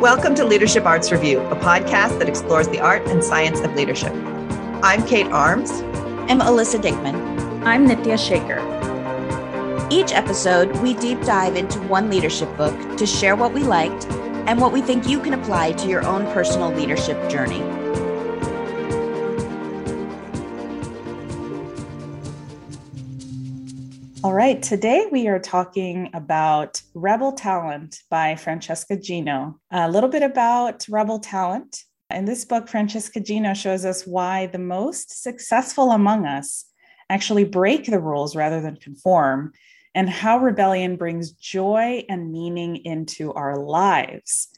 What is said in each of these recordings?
Welcome to Leadership Arts Review, a podcast that explores the art and science of leadership. I'm Kate Arms. I'm Alyssa Dickman. I'm Nitya Shaker. Each episode, we deep dive into one leadership book to share what we liked and what we think you can apply to your own personal leadership journey. All right, today we are talking about Rebel Talent by Francesca Gino. A little bit about Rebel Talent. In this book, Francesca Gino shows us why the most successful among us actually break the rules rather than conform, and how rebellion brings joy and meaning into our lives.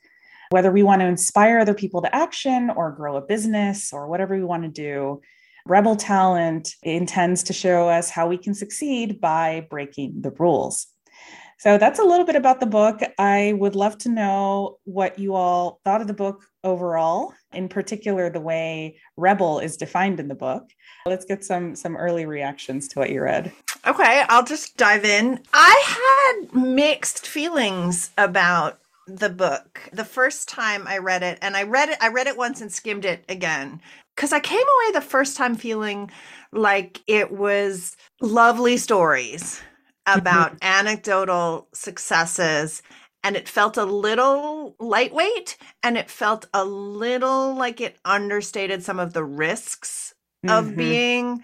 Whether we want to inspire other people to action or grow a business or whatever we want to do, Rebel Talent intends to show us how we can succeed by breaking the rules. So that's a little bit about the book. I would love to know what you all thought of the book overall, in particular the way rebel is defined in the book. Let's get some some early reactions to what you read. Okay, I'll just dive in. I had mixed feelings about the book the first time I read it, and I read it. I read it once and skimmed it again because I came away the first time feeling like it was lovely stories about anecdotal successes and it felt a little lightweight and it felt a little like it understated some of the risks mm-hmm. of being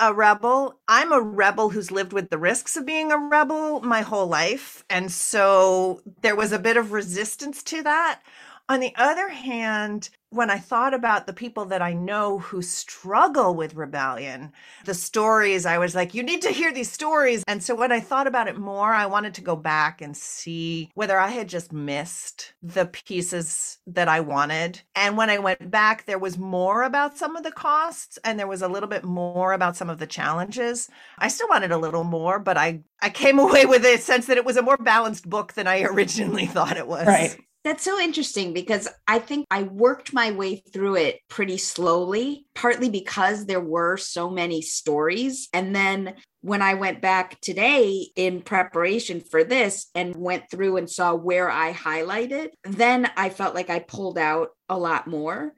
a rebel. I'm a rebel who's lived with the risks of being a rebel my whole life. And so there was a bit of resistance to that. On the other hand, when I thought about the people that I know who struggle with rebellion, the stories, I was like, you need to hear these stories. And so when I thought about it more, I wanted to go back and see whether I had just missed the pieces that I wanted. And when I went back, there was more about some of the costs and there was a little bit more about some of the challenges. I still wanted a little more, but I, I came away with a sense that it was a more balanced book than I originally thought it was. Right. That's so interesting because I think I worked my way through it pretty slowly, partly because there were so many stories. And then when I went back today in preparation for this and went through and saw where I highlighted, then I felt like I pulled out a lot more.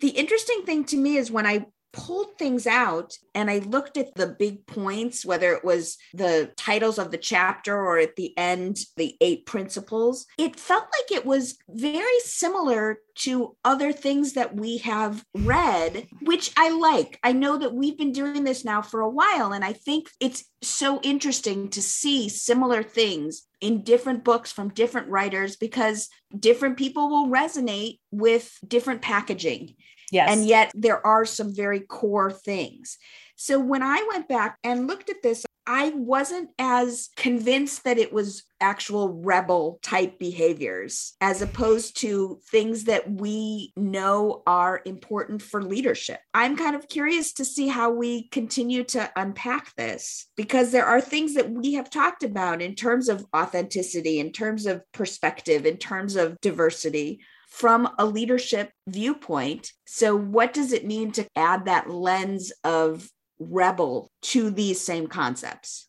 The interesting thing to me is when I pulled things out and I looked at the big points, whether it was the titles of the chapter or at the end, the eight principles, it felt like it was very similar to other things that we have read, which I like. I know that we've been doing this now for a while, and I think it's so interesting to see similar things in different books from different writers because different people will resonate with different packaging. Yes. And yet there are some very core things. So when I went back and looked at this, I wasn't as convinced that it was actual rebel type behaviors as opposed to things that we know are important for leadership. I'm kind of curious to see how we continue to unpack this because there are things that we have talked about in terms of authenticity, in terms of perspective, in terms of diversity from a leadership viewpoint. So, what does it mean to add that lens of rebel to these same concepts?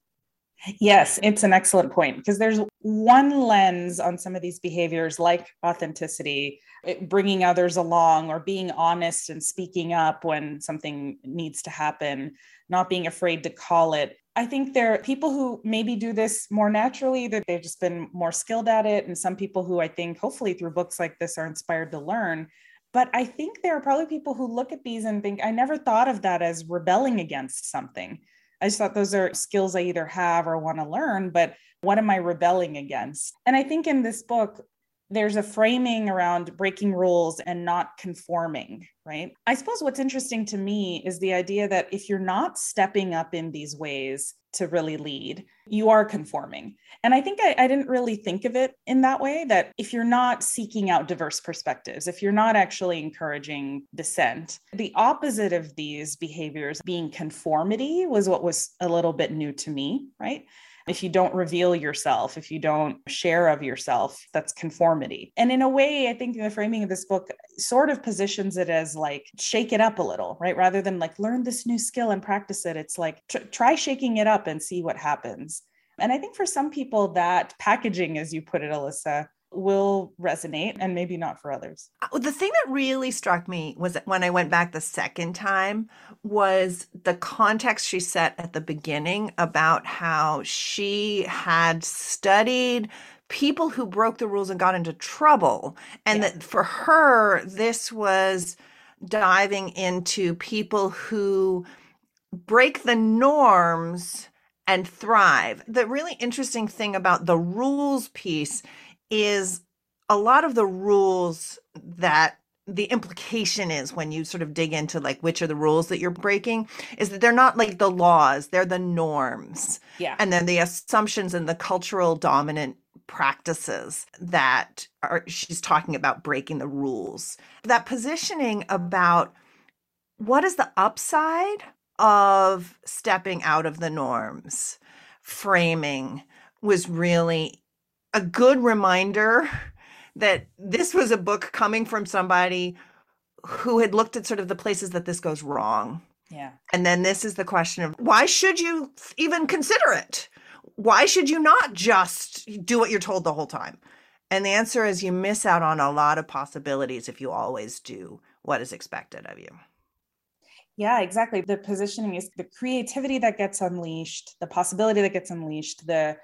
Yes, it's an excellent point because there's one lens on some of these behaviors, like authenticity, eh, bringing others along, or being honest and speaking up when something needs to happen, not being afraid to call it. I think there are people who maybe do this more naturally, that they've just been more skilled at it. And some people who I think, hopefully, through books like this, are inspired to learn. But I think there are probably people who look at these and think, I never thought of that as rebelling against something. I just thought those are skills I either have or want to learn, but what am I rebelling against? And I think in this book, there's a framing around breaking rules and not conforming, right? I suppose what's interesting to me is the idea that if you're not stepping up in these ways to really lead, you are conforming. And I think I, I, didn't really think of it in that way that if you're not seeking out diverse perspectives, if you're not actually encouraging dissent, the opposite of these behaviors being conformity was what was a little bit new to me, right? If you don't reveal yourself, if you don't share of yourself, that's conformity. And in a way, I think the framing of this book sort of positions it as like shake it up a little, right? Rather than like learn this new skill and practice it, it's like tr- try shaking it up and see what happens. And I think for some people, that packaging, as you put it, Alyssa, will resonate and maybe not for others. Uh, the thing that really struck me was that when I went back the second time was the context she set at the beginning about how she had studied people who broke the rules and got into trouble and yeah. that for her this was diving into people who break the norms and thrive. The really interesting thing about the rules piece is a lot of the rules that the implication is when you sort of dig into like which are the rules that you're breaking is that they're not like the laws they're the norms. Yeah. And then the assumptions and the cultural dominant practices that are she's talking about breaking the rules. That positioning about what is the upside of stepping out of the norms framing was really a good reminder that this was a book coming from somebody who had looked at sort of the places that this goes wrong. Yeah. And then this is the question of why should you even consider it? Why should you not just do what you're told the whole time? And the answer is you miss out on a lot of possibilities if you always do what is expected of you. Yeah, exactly. The positioning is the creativity that gets unleashed, the possibility that gets unleashed, the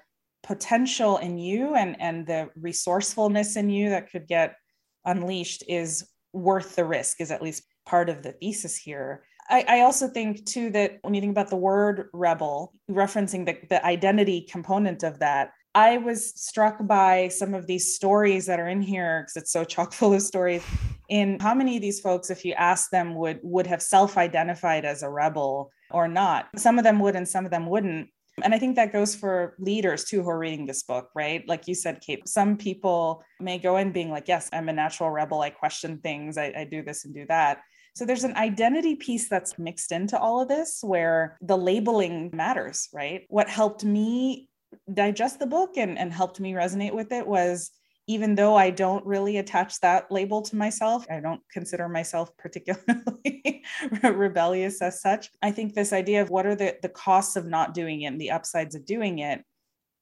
potential in you and and the resourcefulness in you that could get unleashed is worth the risk is at least part of the thesis here. I, I, also think too that when you think about the word rebel referencing the, the identity component of that i was struck by some of these stories that are in here because it's so chock full of stories in how many of these folks if you ask them would would have self-identified as a rebel or not. Some of them would and some of them wouldn't and I think that goes for leaders too who are reading this book, right? Like you said, Kate, some people may go in being like, yes, I'm a natural rebel. I question things, I, I do this and do that. So there's an identity piece that's mixed into all of this where the labeling matters, right? What helped me digest the book and, and helped me resonate with it was even though I don't really attach that label to myself, I don't consider myself particularly rebellious as such. I think this idea of what are the, the costs of not doing it and the upsides of doing it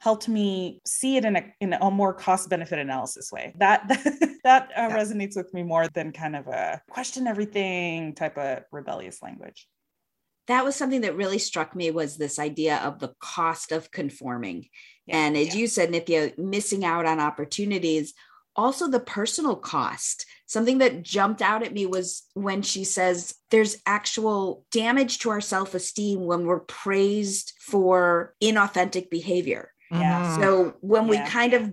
helped me see it in a, in a more cost benefit analysis way. That that, that uh, yeah. resonates with me more than kind of a question everything type of rebellious language that was something that really struck me was this idea of the cost of conforming yeah, and as yeah. you said, Nithya, missing out on opportunities, also the personal cost. Something that jumped out at me was when she says there's actual damage to our self esteem when we're praised for inauthentic behavior. Yeah. So when yeah. we kind of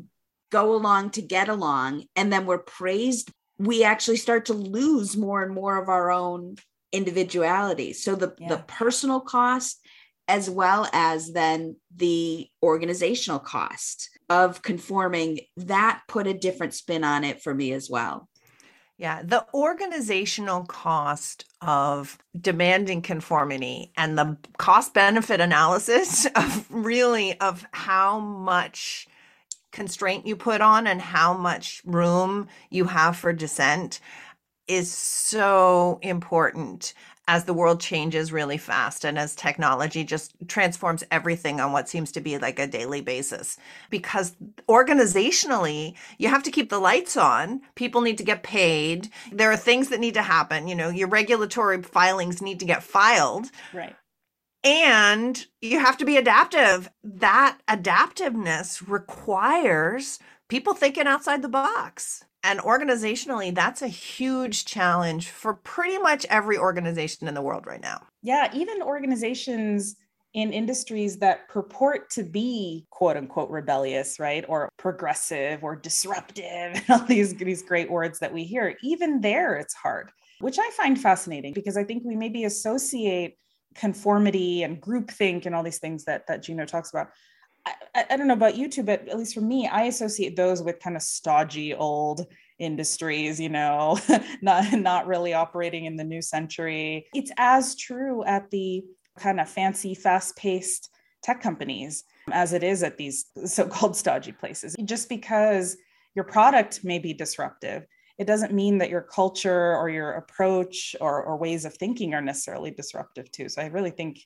go along to get along and then we're praised, we actually start to lose more and more of our own individuality. So the, yeah. the personal cost as well as then the organizational cost of conforming that put a different spin on it for me as well. Yeah the organizational cost of demanding conformity and the cost benefit analysis of really of how much constraint you put on and how much room you have for dissent is so important as the world changes really fast and as technology just transforms everything on what seems to be like a daily basis. Because organizationally, you have to keep the lights on. People need to get paid. There are things that need to happen. You know, your regulatory filings need to get filed. Right. And you have to be adaptive. That adaptiveness requires people thinking outside the box. And organizationally, that's a huge challenge for pretty much every organization in the world right now. Yeah, even organizations in industries that purport to be quote unquote rebellious, right? Or progressive or disruptive, and all these, these great words that we hear, even there it's hard, which I find fascinating because I think we maybe associate conformity and groupthink and all these things that, that Gino talks about I, I, don't know about you two, but at least for me, I associate those with kind of stodgy old industries, you know, not not really operating in the new century. It's as true at the kind of fancy, fast-paced tech companies as it is at these so-called stodgy places. Just because your product may be disruptive, it doesn't mean that your culture or your approach or, or ways of thinking are necessarily disruptive too. So I really think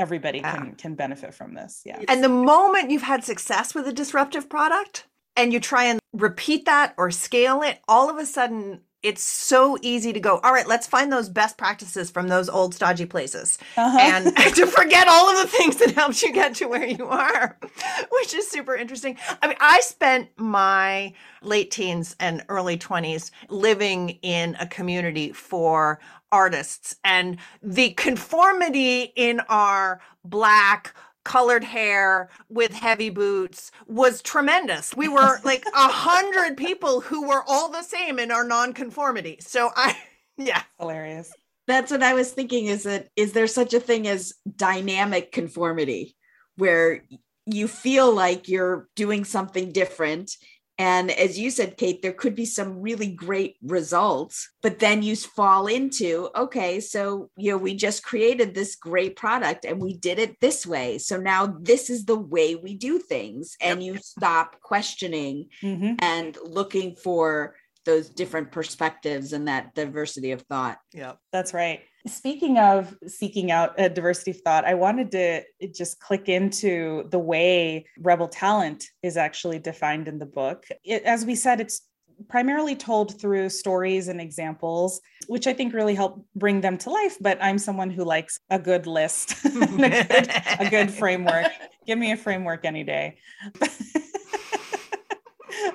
everybody yeah. can can benefit from this yeah and the moment you've had success with a disruptive product and you try and repeat that or scale it, all of a sudden it's so easy to go, all right, let's find those best practices from those old stodgy places uh-huh. and to forget all of the things that helped you get to where you are, which is super interesting. I mean, I spent my late teens and early 20s living in a community for artists and the conformity in our black colored hair with heavy boots was tremendous. We were like a hundred people who were all the same in our nonconformity. So I, yeah, hilarious. That's what I was thinking. Is that is there such a thing as dynamic conformity, where you feel like you're doing something different and as you said, Kate, there could be some really great results, but then you fall into, okay, so, you know, we just created this great product and we did it this way. So now this is the way we do things. And you stop questioning mm-hmm. and looking for those different perspectives and that diversity of thought. Yeah, that's right. Speaking of seeking out a diversity of thought, I wanted to just click into the way rebel talent is actually defined in the book. It, as we said, it's primarily told through stories and examples, which I think really help bring them to life. But I'm someone who likes a good list, a, good, a good framework. Give me a framework any day.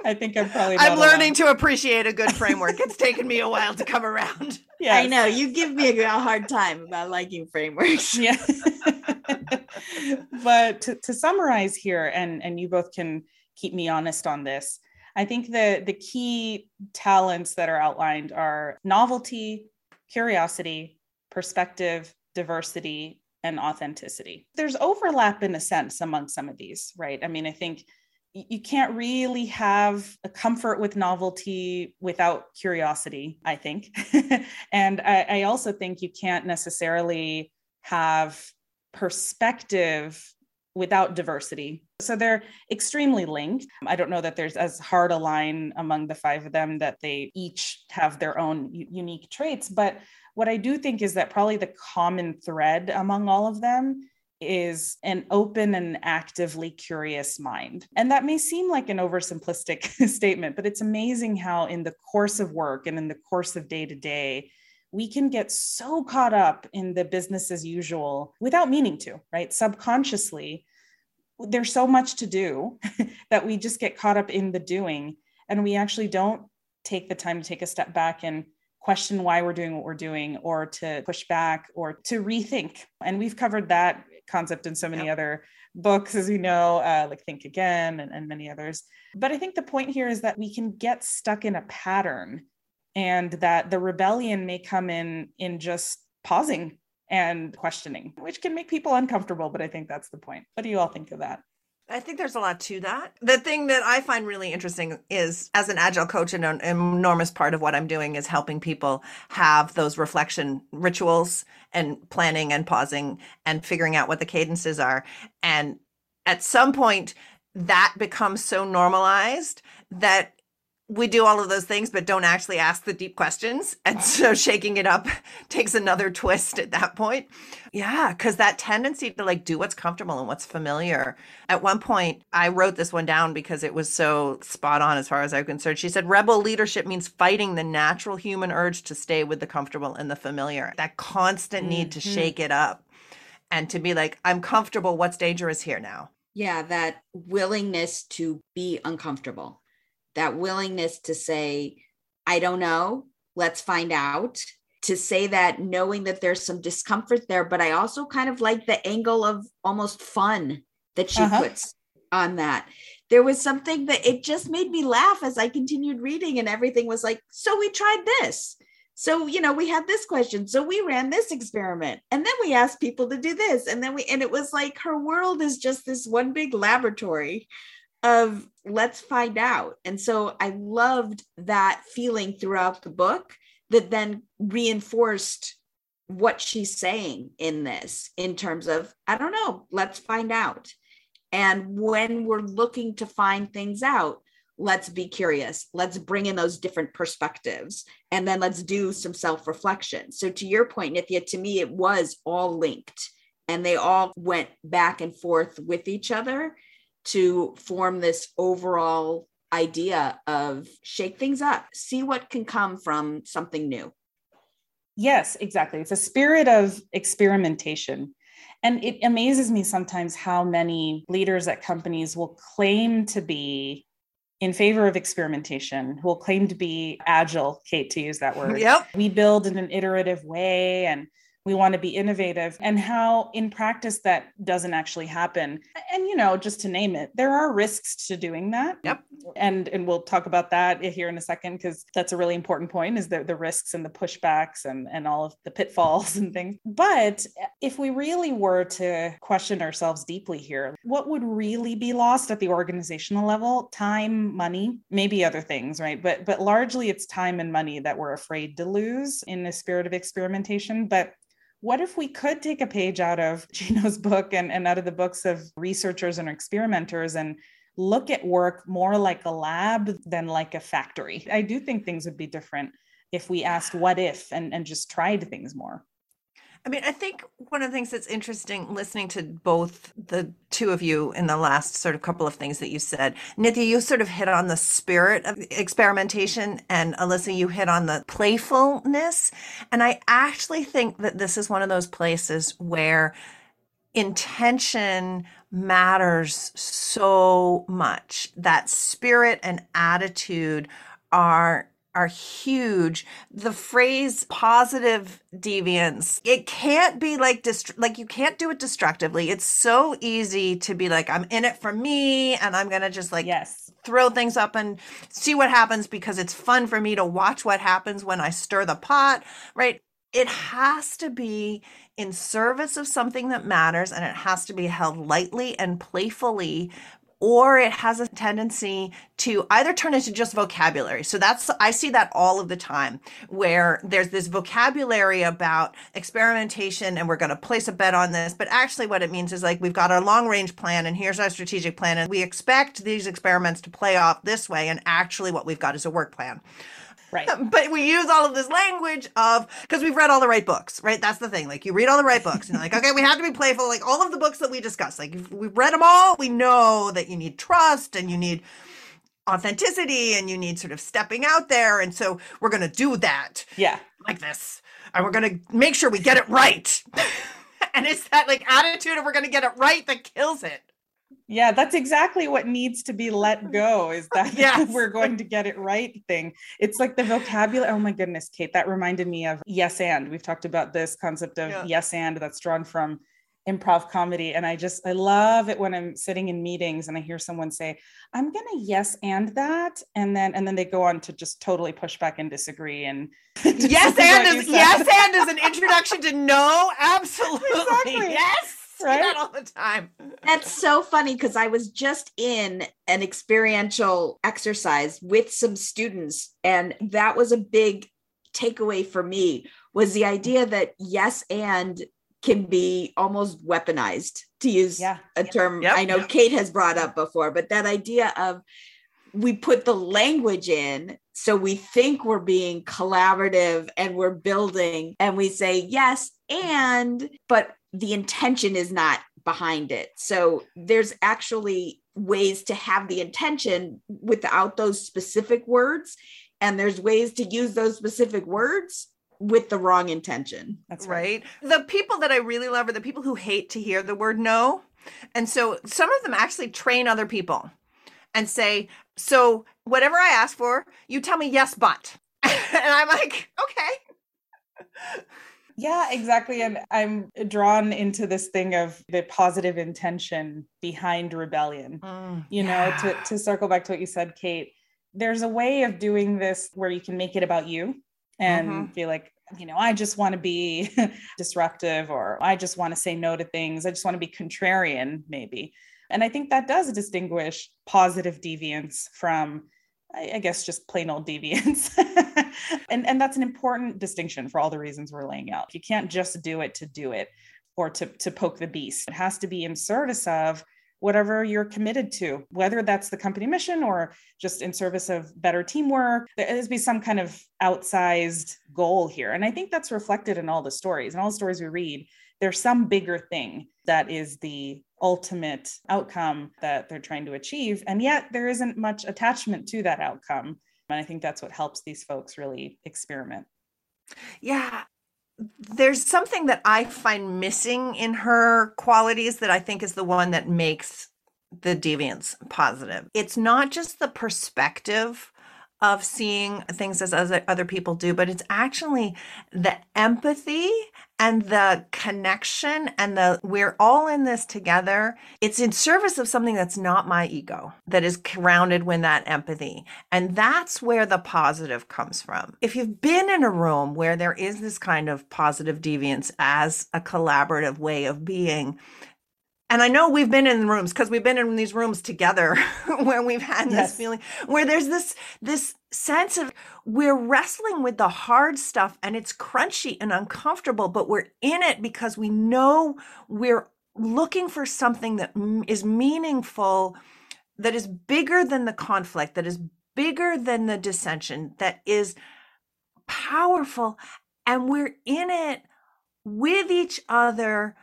I think I'm probably. I'm learning alone. to appreciate a good framework. it's taken me a while to come around. Yeah, I know you give me a, hard time about liking frameworks. Yeah. but to, to summarize here, and and you both can keep me honest on this. I think the the key talents that are outlined are novelty, curiosity, perspective, diversity, and authenticity. There's overlap in a sense among some of these, right? I mean, I think you can't really have a comfort with novelty without curiosity, I think. and I, I, also think you can't necessarily have perspective without diversity. So they're extremely linked. I don't know that there's as hard a line among the five of them that they each have their own u- unique traits. But what I do think is that probably the common thread among all of them is an open and actively curious mind. And that may seem like an oversimplistic statement, but it's amazing how, in the course of work and in the course of day to day, we can get so caught up in the business as usual without meaning to, right? Subconsciously, there's so much to do that we just get caught up in the doing and we actually don't take the time to take a step back and question why we're doing what we're doing or to push back or to rethink. And we've covered that concept in so many yep. other books, as we know, uh, like Think Again and, and many others. But I think the point here is that we can get stuck in a pattern and that the rebellion may come in in just pausing and questioning, which can make people uncomfortable. But I think that's the point. What do you all think of that? I think there's a lot to that. The thing that I find really interesting is as an agile coach, an enormous part of what I'm doing is helping people have those reflection rituals and planning and pausing and figuring out what the cadences are. And at some point, that becomes so normalized that we do all of those things but don't actually ask the deep questions. And so shaking it up takes another twist at that point. Yeah because that tendency to like do what's comfortable and what's familiar. At one point i wrote this one down because it was so spot on as far as i'm concerned. She said rebel leadership means fighting the natural human urge to stay with the comfortable and the familiar. That constant mm-hmm. need to mm-hmm. shake it up and to be like i'm comfortable. What's dangerous here now? Yeah that willingness to be uncomfortable that willingness to say, I don't know, let's find out. To say that knowing that there's some discomfort there, but I also kind of like the angle of almost fun that she uh-huh. puts on that. There was something that it just made me laugh as I continued reading, and everything was like, so we tried this. So, you know, we had this question. So we ran this experiment and then we asked people to do this. And then we, and it was like her world is just this one big laboratory of let's find out. And so I loved that feeling throughout the book that then reinforced what she's saying in this in terms of, I don't know, let's find out. And when we're looking to find things out, let's be curious. Let's bring in those different perspectives and then let's do some self reflection. So, to your point, Nithya, to me, it was all linked and they all went back and forth with each other to form this overall idea of shake things up, see what can come from something new. Yes, exactly. It's a spirit of experimentation. And it amazes me sometimes how many leaders at companies will claim to be in favor of experimentation, who will claim to be agile, Kate, to use that word. Yep. We build in an iterative way and we want to be innovative and how in practice that doesn't actually happen. And you know just to name it there are risks to doing that. Yep. And and we'll talk about that here in a second because that's a really important point is the, the risks and the pushbacks and and all of the pitfalls and things. But if we really were to question ourselves deeply here what would really be lost at the organizational level? Time money maybe other things right? But but largely it's time and money that we're afraid to lose in the spirit of experimentation. But what if we could take a page out of Gino's book and, and out of the books of researchers and experimenters and look at work more like a lab than like a factory? I do think things would be different if we asked what if and, and just tried things more. I mean, I think one of the things that's interesting listening to both the two of you in the last sort of couple of things that you said, Nithya, you sort of hit on the spirit of experimentation, and Alyssa, you hit on the playfulness. And I actually think that this is one of those places where intention matters so much. That spirit and attitude are are huge. The phrase positive deviance, it can't be like dist- like you can't do it destructively. It's so easy to be like I'm in it for me and I'm going to just like yes. throw things up and see what happens because it's fun for me to watch what happens when I stir the pot, right? It has to be in service of something that matters and it has to be held lightly and playfully or it has a tendency to either turn into just vocabulary. So that's, I see that all of the time where there's this vocabulary about experimentation and we're going to place a bet on this. But actually, what it means is like we've got our long range plan and here's our strategic plan. And we expect these experiments to play off this way. And actually, what we've got is a work plan. Right. But we use all of this language of because we've read all the right books, right? That's the thing. Like you read all the right books, and you're like, okay, we have to be playful. Like all of the books that we discuss, like we've read them all. We know that you need trust and you need authenticity and you need sort of stepping out there, and so we're gonna do that. Yeah. Like this, and we're gonna make sure we get it right. and it's that like attitude of we're gonna get it right that kills it. Yeah, that's exactly what needs to be let mm. go is that yes. we're going to get it right thing. It's like the vocabulary. Oh my goodness, Kate, that reminded me of yes and. We've talked about this concept of yeah. yes and that's drawn from improv comedy and I just I love it when I'm sitting in meetings and I hear someone say, "I'm going to yes and that." And then and then they go on to just totally push back and disagree and Yes and is yes and is an introduction to no, absolutely. Exactly. Yes right? that all the time. That's so funny because I was just in an experiential exercise with some students, and that was a big takeaway for me was the idea that yes and can be almost weaponized to use yeah. a term yep. I know yep. Kate has brought up before, but that idea of we put the language in so we think we're being collaborative and we're building and we say yes and but the intention is not behind it. So there's actually ways to have the intention without those specific words. And there's ways to use those specific words with the wrong intention. That's right. right. The people that I really love are the people who hate to hear the word no. And so some of them actually train other people and say, So whatever I ask for, you tell me yes, but. and I'm like, okay. Yeah, exactly. And I'm drawn into this thing of the positive intention behind rebellion. Mm, you know, yeah. to, to circle back to what you said, Kate, there's a way of doing this where you can make it about you and mm-hmm. be like, you know, I just want to be disruptive or I just want to say no to things. I just want to be contrarian, maybe. And I think that does distinguish positive deviance from I, guess just plain old deviance. and, and that's an important distinction for all the reasons we're laying out. You can't just do it to do it or to, to poke the beast. It has to be in service of whatever you're committed to, whether that's the company mission or just in service of better teamwork. There has to be some kind of outsized goal here. And I think that's reflected in all the stories and all the stories we read. there's some bigger thing that is the ultimate outcome that they're trying to achieve. And yet there isn't much attachment to that outcome. And I think that's what helps these folks really experiment. Yeah. There's something that I find missing in her qualities that I think is the one that makes the deviance positive. It's not just the perspective of seeing things as other people do, but it's actually the empathy and the connection and the we're all in this together. It's in service of something that's not my ego, that is grounded with that empathy. And that's where the positive comes from. If you've been in a room where there is this kind of positive deviance as a collaborative way of being, and I know we've been in rooms because we've been in these rooms together where we've had yes. this feeling where there's this this sense of we're wrestling with the hard stuff and it's crunchy and uncomfortable, but we're in it because we know we're looking for something that is meaningful, that is bigger than the conflict, that is bigger than the dissension, that is powerful, and we're in it with each other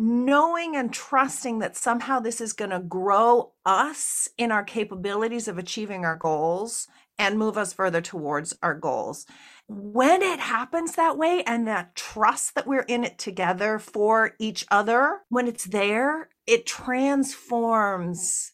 knowing and trusting that somehow this is going to grow us in our capabilities of achieving our goals and move us further towards our goals. When it happens that way and that trust that we're in it together for each other, when it's there, it transforms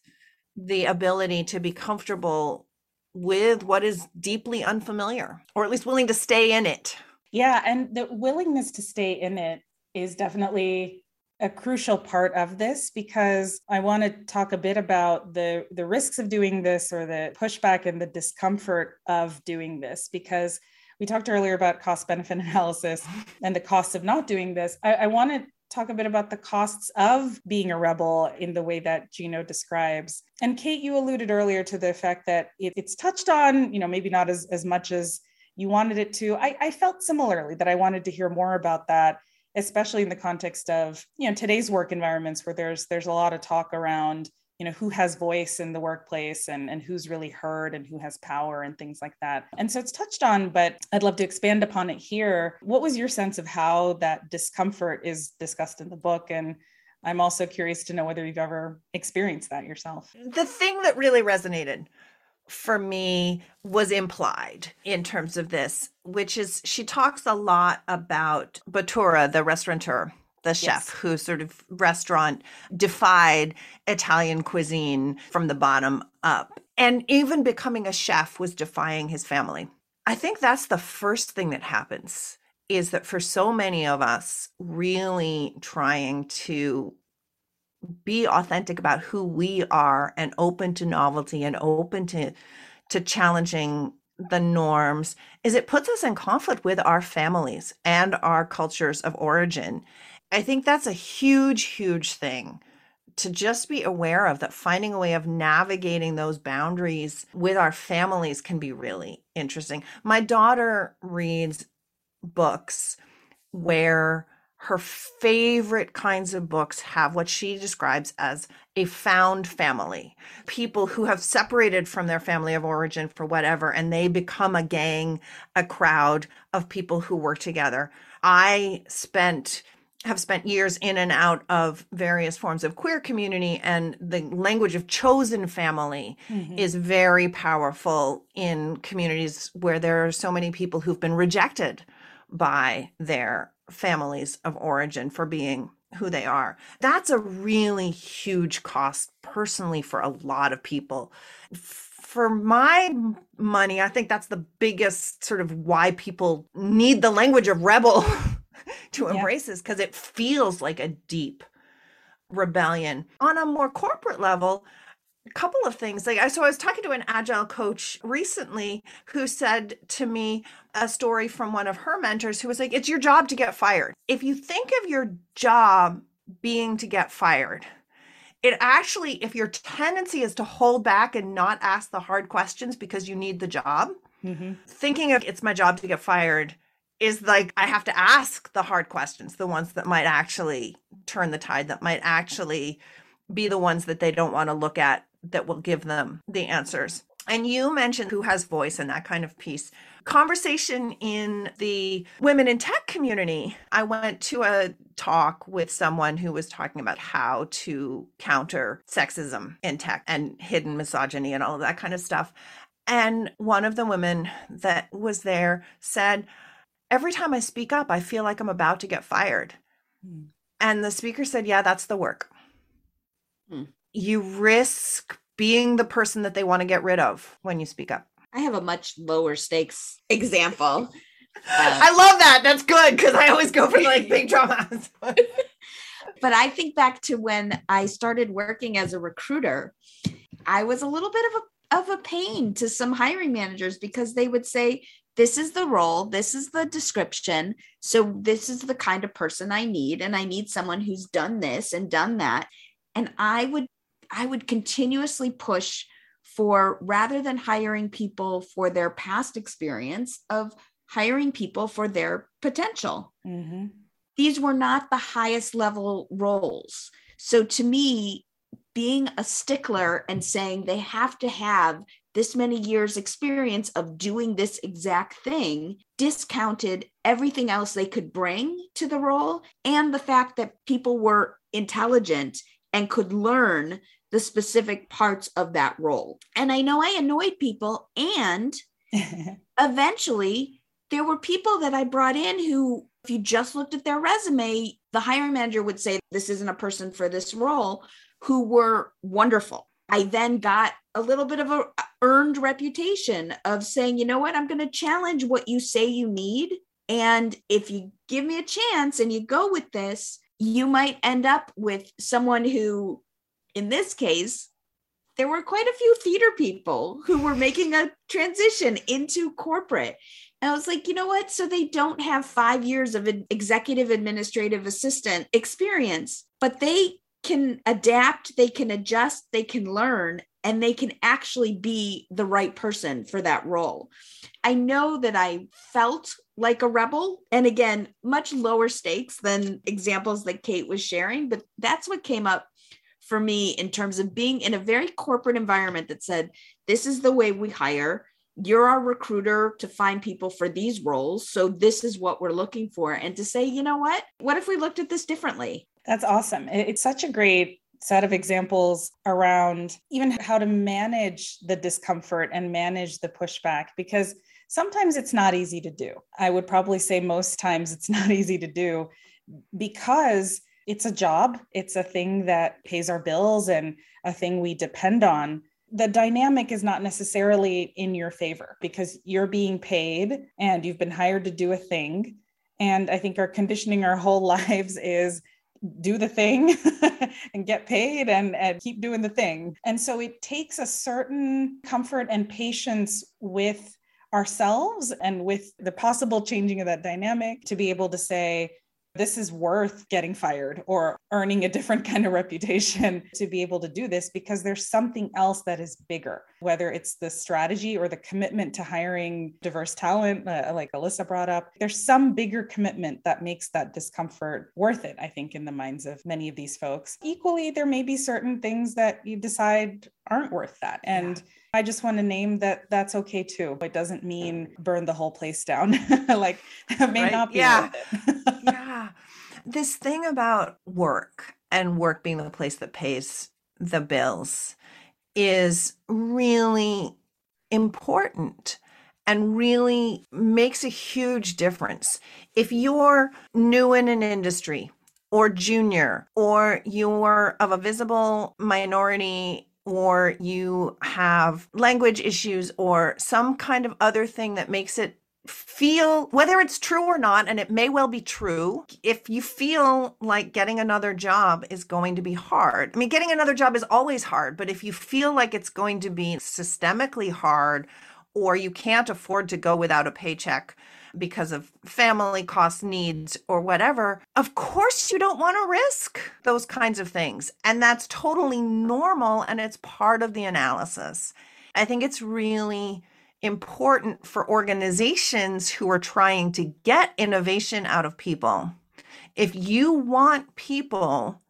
the ability to be comfortable with what is deeply unfamiliar, or at least willing to stay in it. Yeah. And the willingness to stay in it is definitely a crucial part of this because I want to talk a bit about the the risks of doing this or the pushback and the discomfort of doing this because we talked earlier about cost benefit analysis and the costs of not doing this. I, I want to talk a bit about the costs of being a rebel in the way that Gino describes. And Kate, you alluded earlier to the fact that it, it's touched on, you know, maybe not as, as much as you wanted it to. I, I felt similarly that I wanted to hear more about that especially in the context of you know today's work environments where there's there's a lot of talk around you know who has voice in the workplace and and who's really heard and who has power and things like that. And so it's touched on but i'd love to expand upon it here. What was your sense of how that discomfort is discussed in the book? And i'm also curious to know whether you've ever experienced that yourself. The thing that really resonated for me was implied in terms of this, which is she talks a lot about Bottura, the restaurateur, the chef yes. who sort of restaurant defied Italian cuisine from the bottom up. And even becoming a chef was defying his family. I think that's the first thing that happens is that for so many of us, really trying to be authentic about who we are and open to novelty and open to to challenging the norms is it puts us in conflict with our families and our cultures of origin. I think that's a huge huge thing to just be aware of that finding a way of navigating those boundaries with our families can be really interesting. My daughter reads books where her favorite kinds of books have what she describes as a found family people who have separated from their family of origin for whatever and they become a gang a crowd of people who work together i spent have spent years in and out of various forms of queer community and the language of chosen family mm-hmm. is very powerful in communities where there are so many people who've been rejected by their families of origin for being who they are. That's a really huge cost personally for a lot of people. For my money, I think that's the biggest sort of why people need the language of rebel to embrace yeah. this because it feels like a deep rebellion. On a more corporate level, a couple of things like I so I was talking to an agile coach recently who said to me a story from one of her mentors who was like it's your job to get fired. If you think of your job being to get fired, it actually if your tendency is to hold back and not ask the hard questions because you need the job, mm-hmm. thinking of it's my job to get fired is like I have to ask the hard questions, the ones that might actually turn the tide that might actually be the ones that they don't want to look at that will give them the answers. And you mentioned who has voice and that kind of piece. Conversation in the women in tech community. I went to a talk with someone who was talking about how to counter sexism in tech and hidden misogyny and all of that kind of stuff. And one of the women that was there said, Every time I speak up, I feel like I'm about to get fired. Hmm. And the speaker said, Yeah, that's the work. Hmm. You risk being the person that they want to get rid of when you speak up. I have a much lower stakes example. Uh, I love that. That's good because I always go for like big dramas. but I think back to when I started working as a recruiter, I was a little bit of a of a pain to some hiring managers because they would say, This is the role, this is the description. So, this is the kind of person I need. And I need someone who's done this and done that. And I would, I would continuously push for rather than hiring people for their past experience, of hiring people for their potential. Mm-hmm. These were not the highest level roles. So, to me, being a stickler and saying they have to have this many years experience of doing this exact thing discounted everything else they could bring to the role and the fact that people were intelligent and could learn the specific parts of that role. And I know I annoyed people and eventually there were people that I brought in who if you just looked at their resume, the hiring manager would say this isn't a person for this role who were wonderful. I then got a little bit of a uh, earned reputation of saying, you know what, I'm going to challenge what you say you need. And if you give me a chance and you go with this, you might end up with someone who, in this case, there were quite a few theater people who were making a transition into corporate. And I was like, you know what? So they don't have five years of executive administrative assistant experience, but they can adapt, they can adjust, they can learn, and they can actually be the right person for that role. I know that I felt like a rebel. And again, much lower stakes than examples that Kate was sharing, but that's what came up for me in terms of being in a very corporate environment that said, this is the way we hire. You're our recruiter to find people for these roles. So, this is what we're looking for. And to say, you know what? What if we looked at this differently? That's awesome. It's such a great set of examples around even how to manage the discomfort and manage the pushback because sometimes it's not easy to do. I would probably say most times it's not easy to do because it's a job, it's a thing that pays our bills and a thing we depend on. The dynamic is not necessarily in your favor because you're being paid and you've been hired to do a thing. And I think our conditioning our whole lives is do the thing and get paid and, and keep doing the thing. And so it takes a certain comfort and patience with ourselves and with the possible changing of that dynamic to be able to say, this is worth getting fired or earning a different kind of reputation to be able to do this because there's something else that is bigger, whether it's the strategy or the commitment to hiring diverse talent, uh, like Alyssa brought up. There's some bigger commitment that makes that discomfort worth it, I think, in the minds of many of these folks. Equally, there may be certain things that you decide aren't worth that. And yeah. I just want to name that that's okay too. It doesn't mean burn the whole place down. like that may right? not be yeah. yeah. This thing about work and work being the place that pays the bills is really important and really makes a huge difference. If you're new in an industry or junior, or you're of a visible minority or you have language issues or some kind of other thing that makes it feel whether it's true or not and it may well be true if you feel like getting another job is going to be hard i mean getting another job is always hard but if you feel like it's going to be systemically hard or you can't afford to go without a paycheck because of family cost needs or whatever, of course you don't want to risk those kinds of things. And that's totally normal and it's part of the analysis. I think it's really important for organizations who are trying to get innovation out of people. If you want people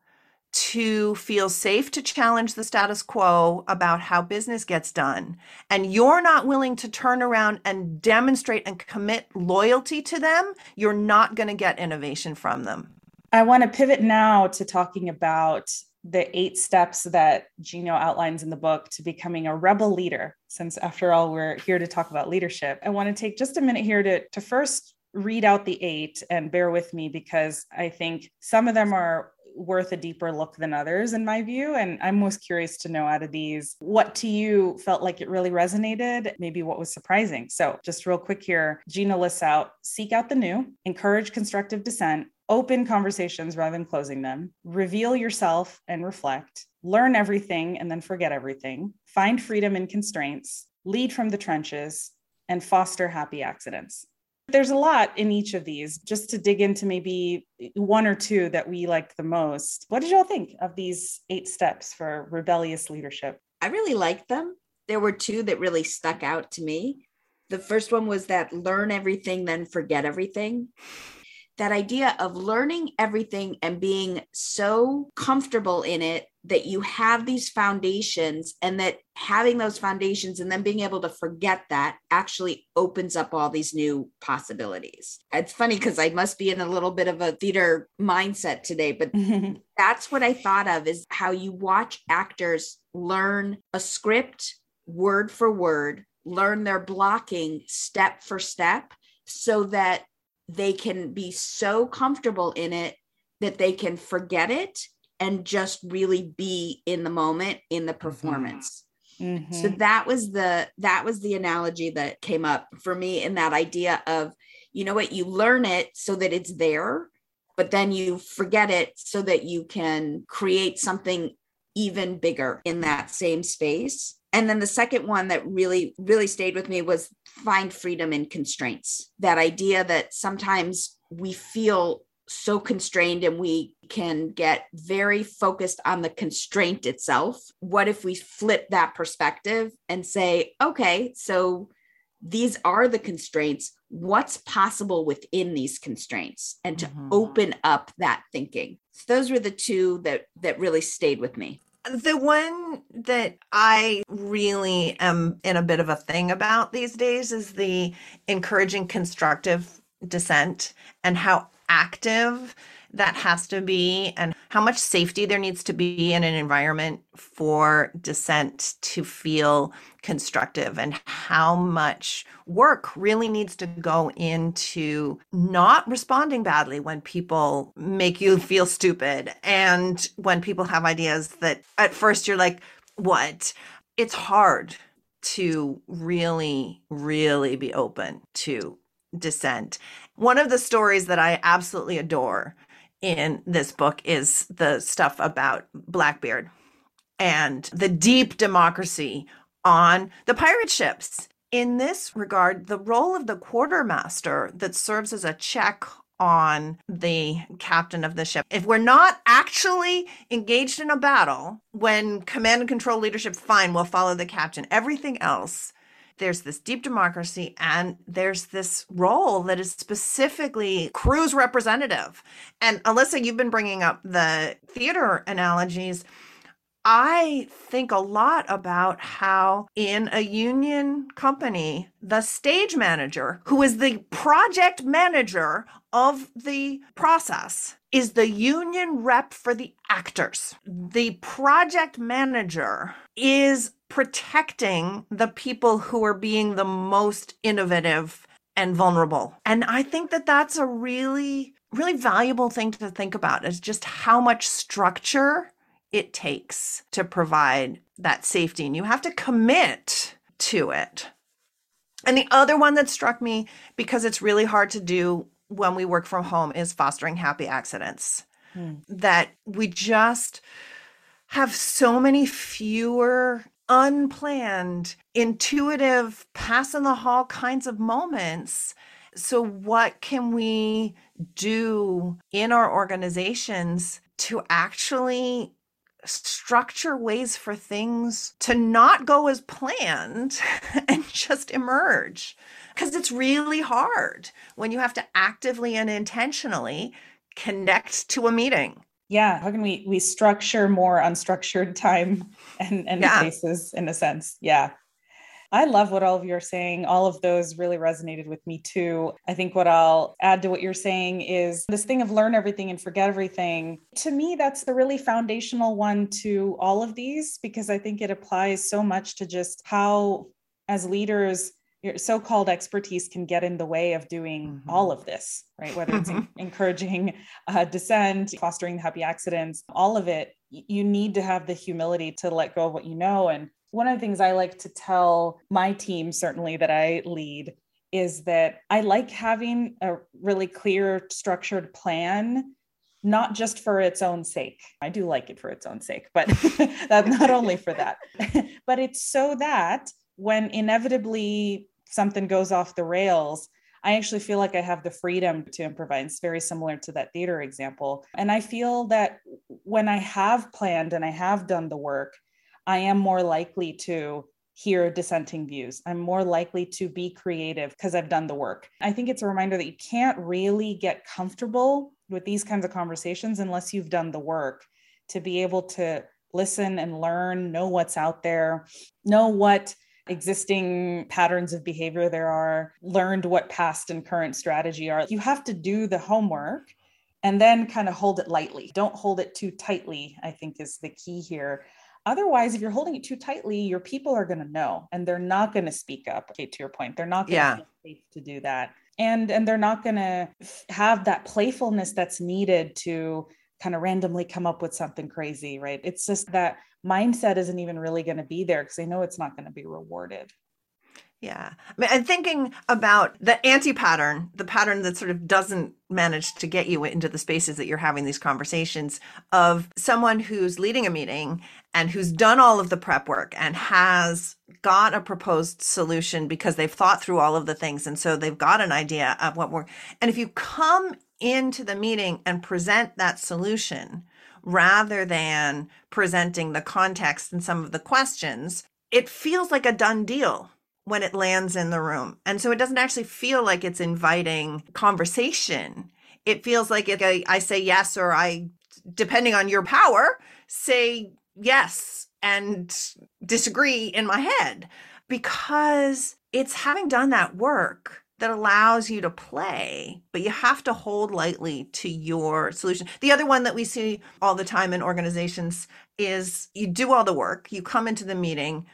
to feel safe to challenge the status quo about how business gets done, and you're not willing to turn around and demonstrate and commit loyalty to them, you're not going to get innovation from them. I want to pivot now to talking about the eight steps that Gino outlines in the book to becoming a rebel leader. Since, after all, we're here to talk about leadership, I want to take just a minute here to, to first read out the eight and bear with me because I think some of them are worth a deeper look than others in my view and i'm most curious to know out of these what to you felt like it really resonated maybe what was surprising so just real quick here gino lists out seek out the new encourage constructive dissent open conversations rather than closing them reveal yourself and reflect learn everything and then forget everything find freedom in constraints lead from the trenches and foster happy accidents there's a lot in each of these. Just to dig into maybe one or two that we liked the most. What did y'all think of these eight steps for rebellious leadership? I really liked them. There were two that really stuck out to me. The first one was that learn everything, then forget everything that idea of learning everything and being so comfortable in it that you have these foundations and that having those foundations and then being able to forget that actually opens up all these new possibilities. It's funny because I must be in a little bit of a theater mindset today, but that's what I thought of is how you watch actors learn a script word for word, learn their blocking step for step so that they can be so comfortable in it that they can forget it and just really be in the moment in the performance. Mm-hmm. So that was the that was the analogy that came up for me in that idea of you know what you learn it so that it's there but then you forget it so that you can create something even bigger in that same space. And then the second one that really, really stayed with me was find freedom in constraints. That idea that sometimes we feel so constrained and we can get very focused on the constraint itself. What if we flip that perspective and say, okay, so these are the constraints. What's possible within these constraints? And to mm-hmm. open up that thinking. So those were the two that that really stayed with me. The one that I really am in a bit of a thing about these days is the encouraging constructive dissent and how active that has to be and how much safety there needs to be in an environment for dissent to feel constructive and how much work really needs to go into not responding badly when people make you feel stupid and when people have ideas that at first you're like what? It's hard to really really be open to dissent. One of the stories that I absolutely adore in this book is the stuff about Blackbeard and the deep democracy on the pirate ships. In this regard, the role of the quartermaster that serves as a check on the captain of the ship. If we're not actually engaged in a battle, when command and control leadership, fine, we'll follow the captain. Everything else there's this deep democracy and there's this role that is specifically crew's representative. And Alyssa, you've been bringing up the theater analogies. I think a lot about how in a union company, the stage manager, who is the project manager of the process, is the union rep for the actors. The project manager is protecting the people who are being the most innovative and vulnerable. And I think that that's a really, really valuable thing to think about is just how much structure it takes to provide that safety. And you have to commit to it. And the other one that struck me, because it's really hard to do when we work from home, is fostering happy accidents. Hmm. That we just have so many fewer unplanned, intuitive, pass in the hall kinds of moments. So, what can we do in our organizations to actually structure ways for things to not go as planned and just emerge? Because it's really hard when you have to actively and intentionally connect to a meeting yeah how can we we structure more unstructured time and and Yeah. spaces in a sense yeah I love what all of you are saying. All of those really resonated with me too. I think what I'll add to what you're saying is this thing of learn everything and forget everything. To me, that's the really foundational one to all of these because I think it applies so much to just how, as leaders, your so-called expertise can get in the way of doing Mhm. all of this right whether it's en- encouraging uh, dissent fostering happy accidents all of it you need to have the humility to let go of what you know and one of the things i like to tell my team certainly that i lead is that i like having a really clear structured plan not just for its own sake. I do like it for its own sake, but that not only for that, but it's so that when inevitably something goes off the rails, I actually feel like I have the freedom to improvise, very similar to that theater example. And I feel that when I have planned and I have done the work, I am more likely to hear dissenting views. I'm more likely to be creative because I've done the work. I think it's a reminder that you can't really get comfortable with these kinds of conversations unless you've done the work to be able to listen and learn, know what's out there, know what existing patterns of behavior there are, learned what past and current strategy are. You have to do the homework and then kind of hold it lightly. Don't hold it too tightly, I think is the key here. Otherwise, if you're holding it too tightly, your people are going to know and they're not going to speak up. Okay, to your point, they're not going to Yeah. feel safe to do that. And and they're not going to have that playfulness that's needed to kind of randomly come up with something crazy, right? It's just that mindset isn't even really going to be there because they know it's not going to be rewarded. Yeah. I mean, and thinking about the anti pattern, the pattern that sort of doesn't manage to get you into the spaces that you're having these conversations of someone who's leading a meeting and who's done all of the prep work and has got a proposed solution because they've thought through all of the things. And so they've got an idea of what we're, and if you come into the meeting and present that solution rather than presenting the context and some of the questions, it feels like a done deal when it lands in the room. And so it doesn't actually feel like it's inviting conversation. It feels like if I, I say yes or I, depending on your power, say yes and disagree in my head because it's having done that work that allows you to play, but you have to hold lightly to your solution. The other one that we see all the time in organizations is you do all the work, you come into the meeting,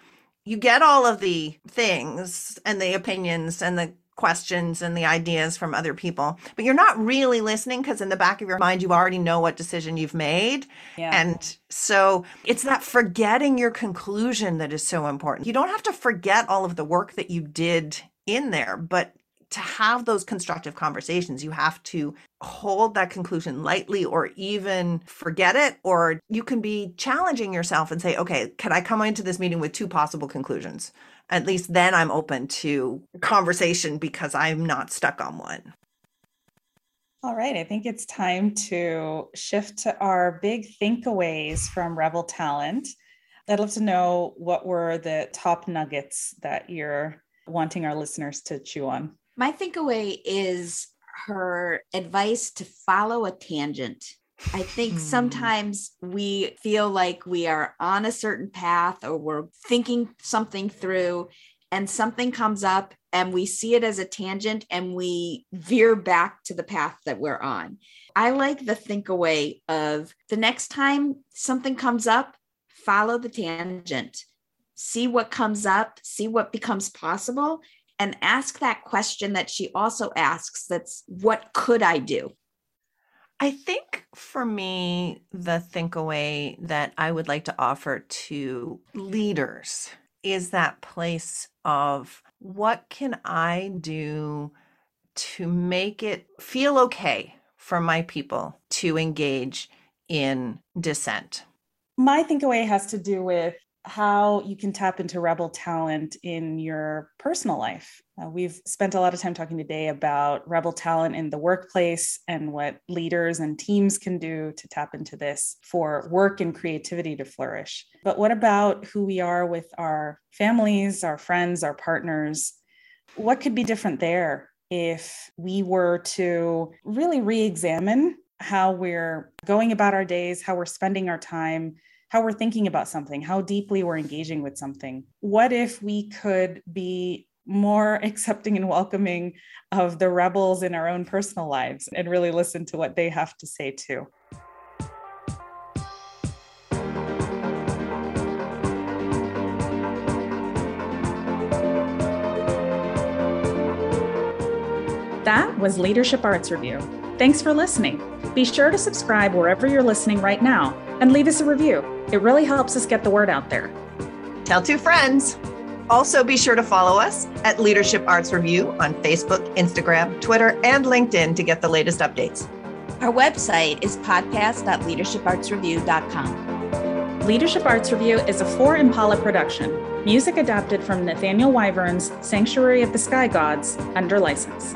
you get all of the things and the opinions and the questions and the ideas from other people, but you're not really listening because in the back of your mind, you already know what decision you've made. Yeah. And so it's that forgetting your conclusion that is so important. You don't have to forget all of the work that you did in there, but to have those constructive conversations, you have to hold that conclusion lightly or even forget it. Or you can be challenging yourself and say, okay, can I come into this meeting with two possible conclusions? At least then I'm open to conversation because I'm not stuck on one. All right, I think it's time to shift to our big thinkaways from Rebel Talent. I'd love to know what were the top nuggets that you're wanting our listeners to chew on. My think-away is her advice to follow a tangent. I think Hmm. sometimes we feel like we are on a certain path or we're thinking something through and something comes up and we see it as a tangent and we veer back to the path that we're on. I like the think away of the next time something comes up, follow the tangent, see what comes up, see what becomes possible, and ask that question that she also asks that's what could I do? I think for me, the think away that I would like to offer to leaders is that place of what can I do to make it feel okay for my people to engage in dissent? My thinkaways has to do with how you can tap into rebel talent in your personal life. Uh, we've spent a lot of time talking today about rebel talent in the workplace and what leaders and teams can do to tap into this for work and creativity to flourish. But what about who we are with our families, our friends, our partners? What could be different there if we were to really re examine how we're going about our days, how we're spending our time, how we're thinking about something, how deeply we're engaging with something. What if we could be more accepting and welcoming of the rebels in our own personal lives and really listen to what they have to say too? That was Leadership Arts Review. Thanks for listening. Be sure to subscribe wherever you're listening right now and leave us a review. It really helps us get the word out there. Tell two friends. Also, be sure to follow us at Leadership Arts Review on Facebook, Instagram, Twitter, and LinkedIn to get the latest updates. Our website is podcast.leadershipartsreview.com. Leadership Arts Review is a Four Impala production, music adapted from Nathaniel Wyvern's Sanctuary of the Sky Gods under license.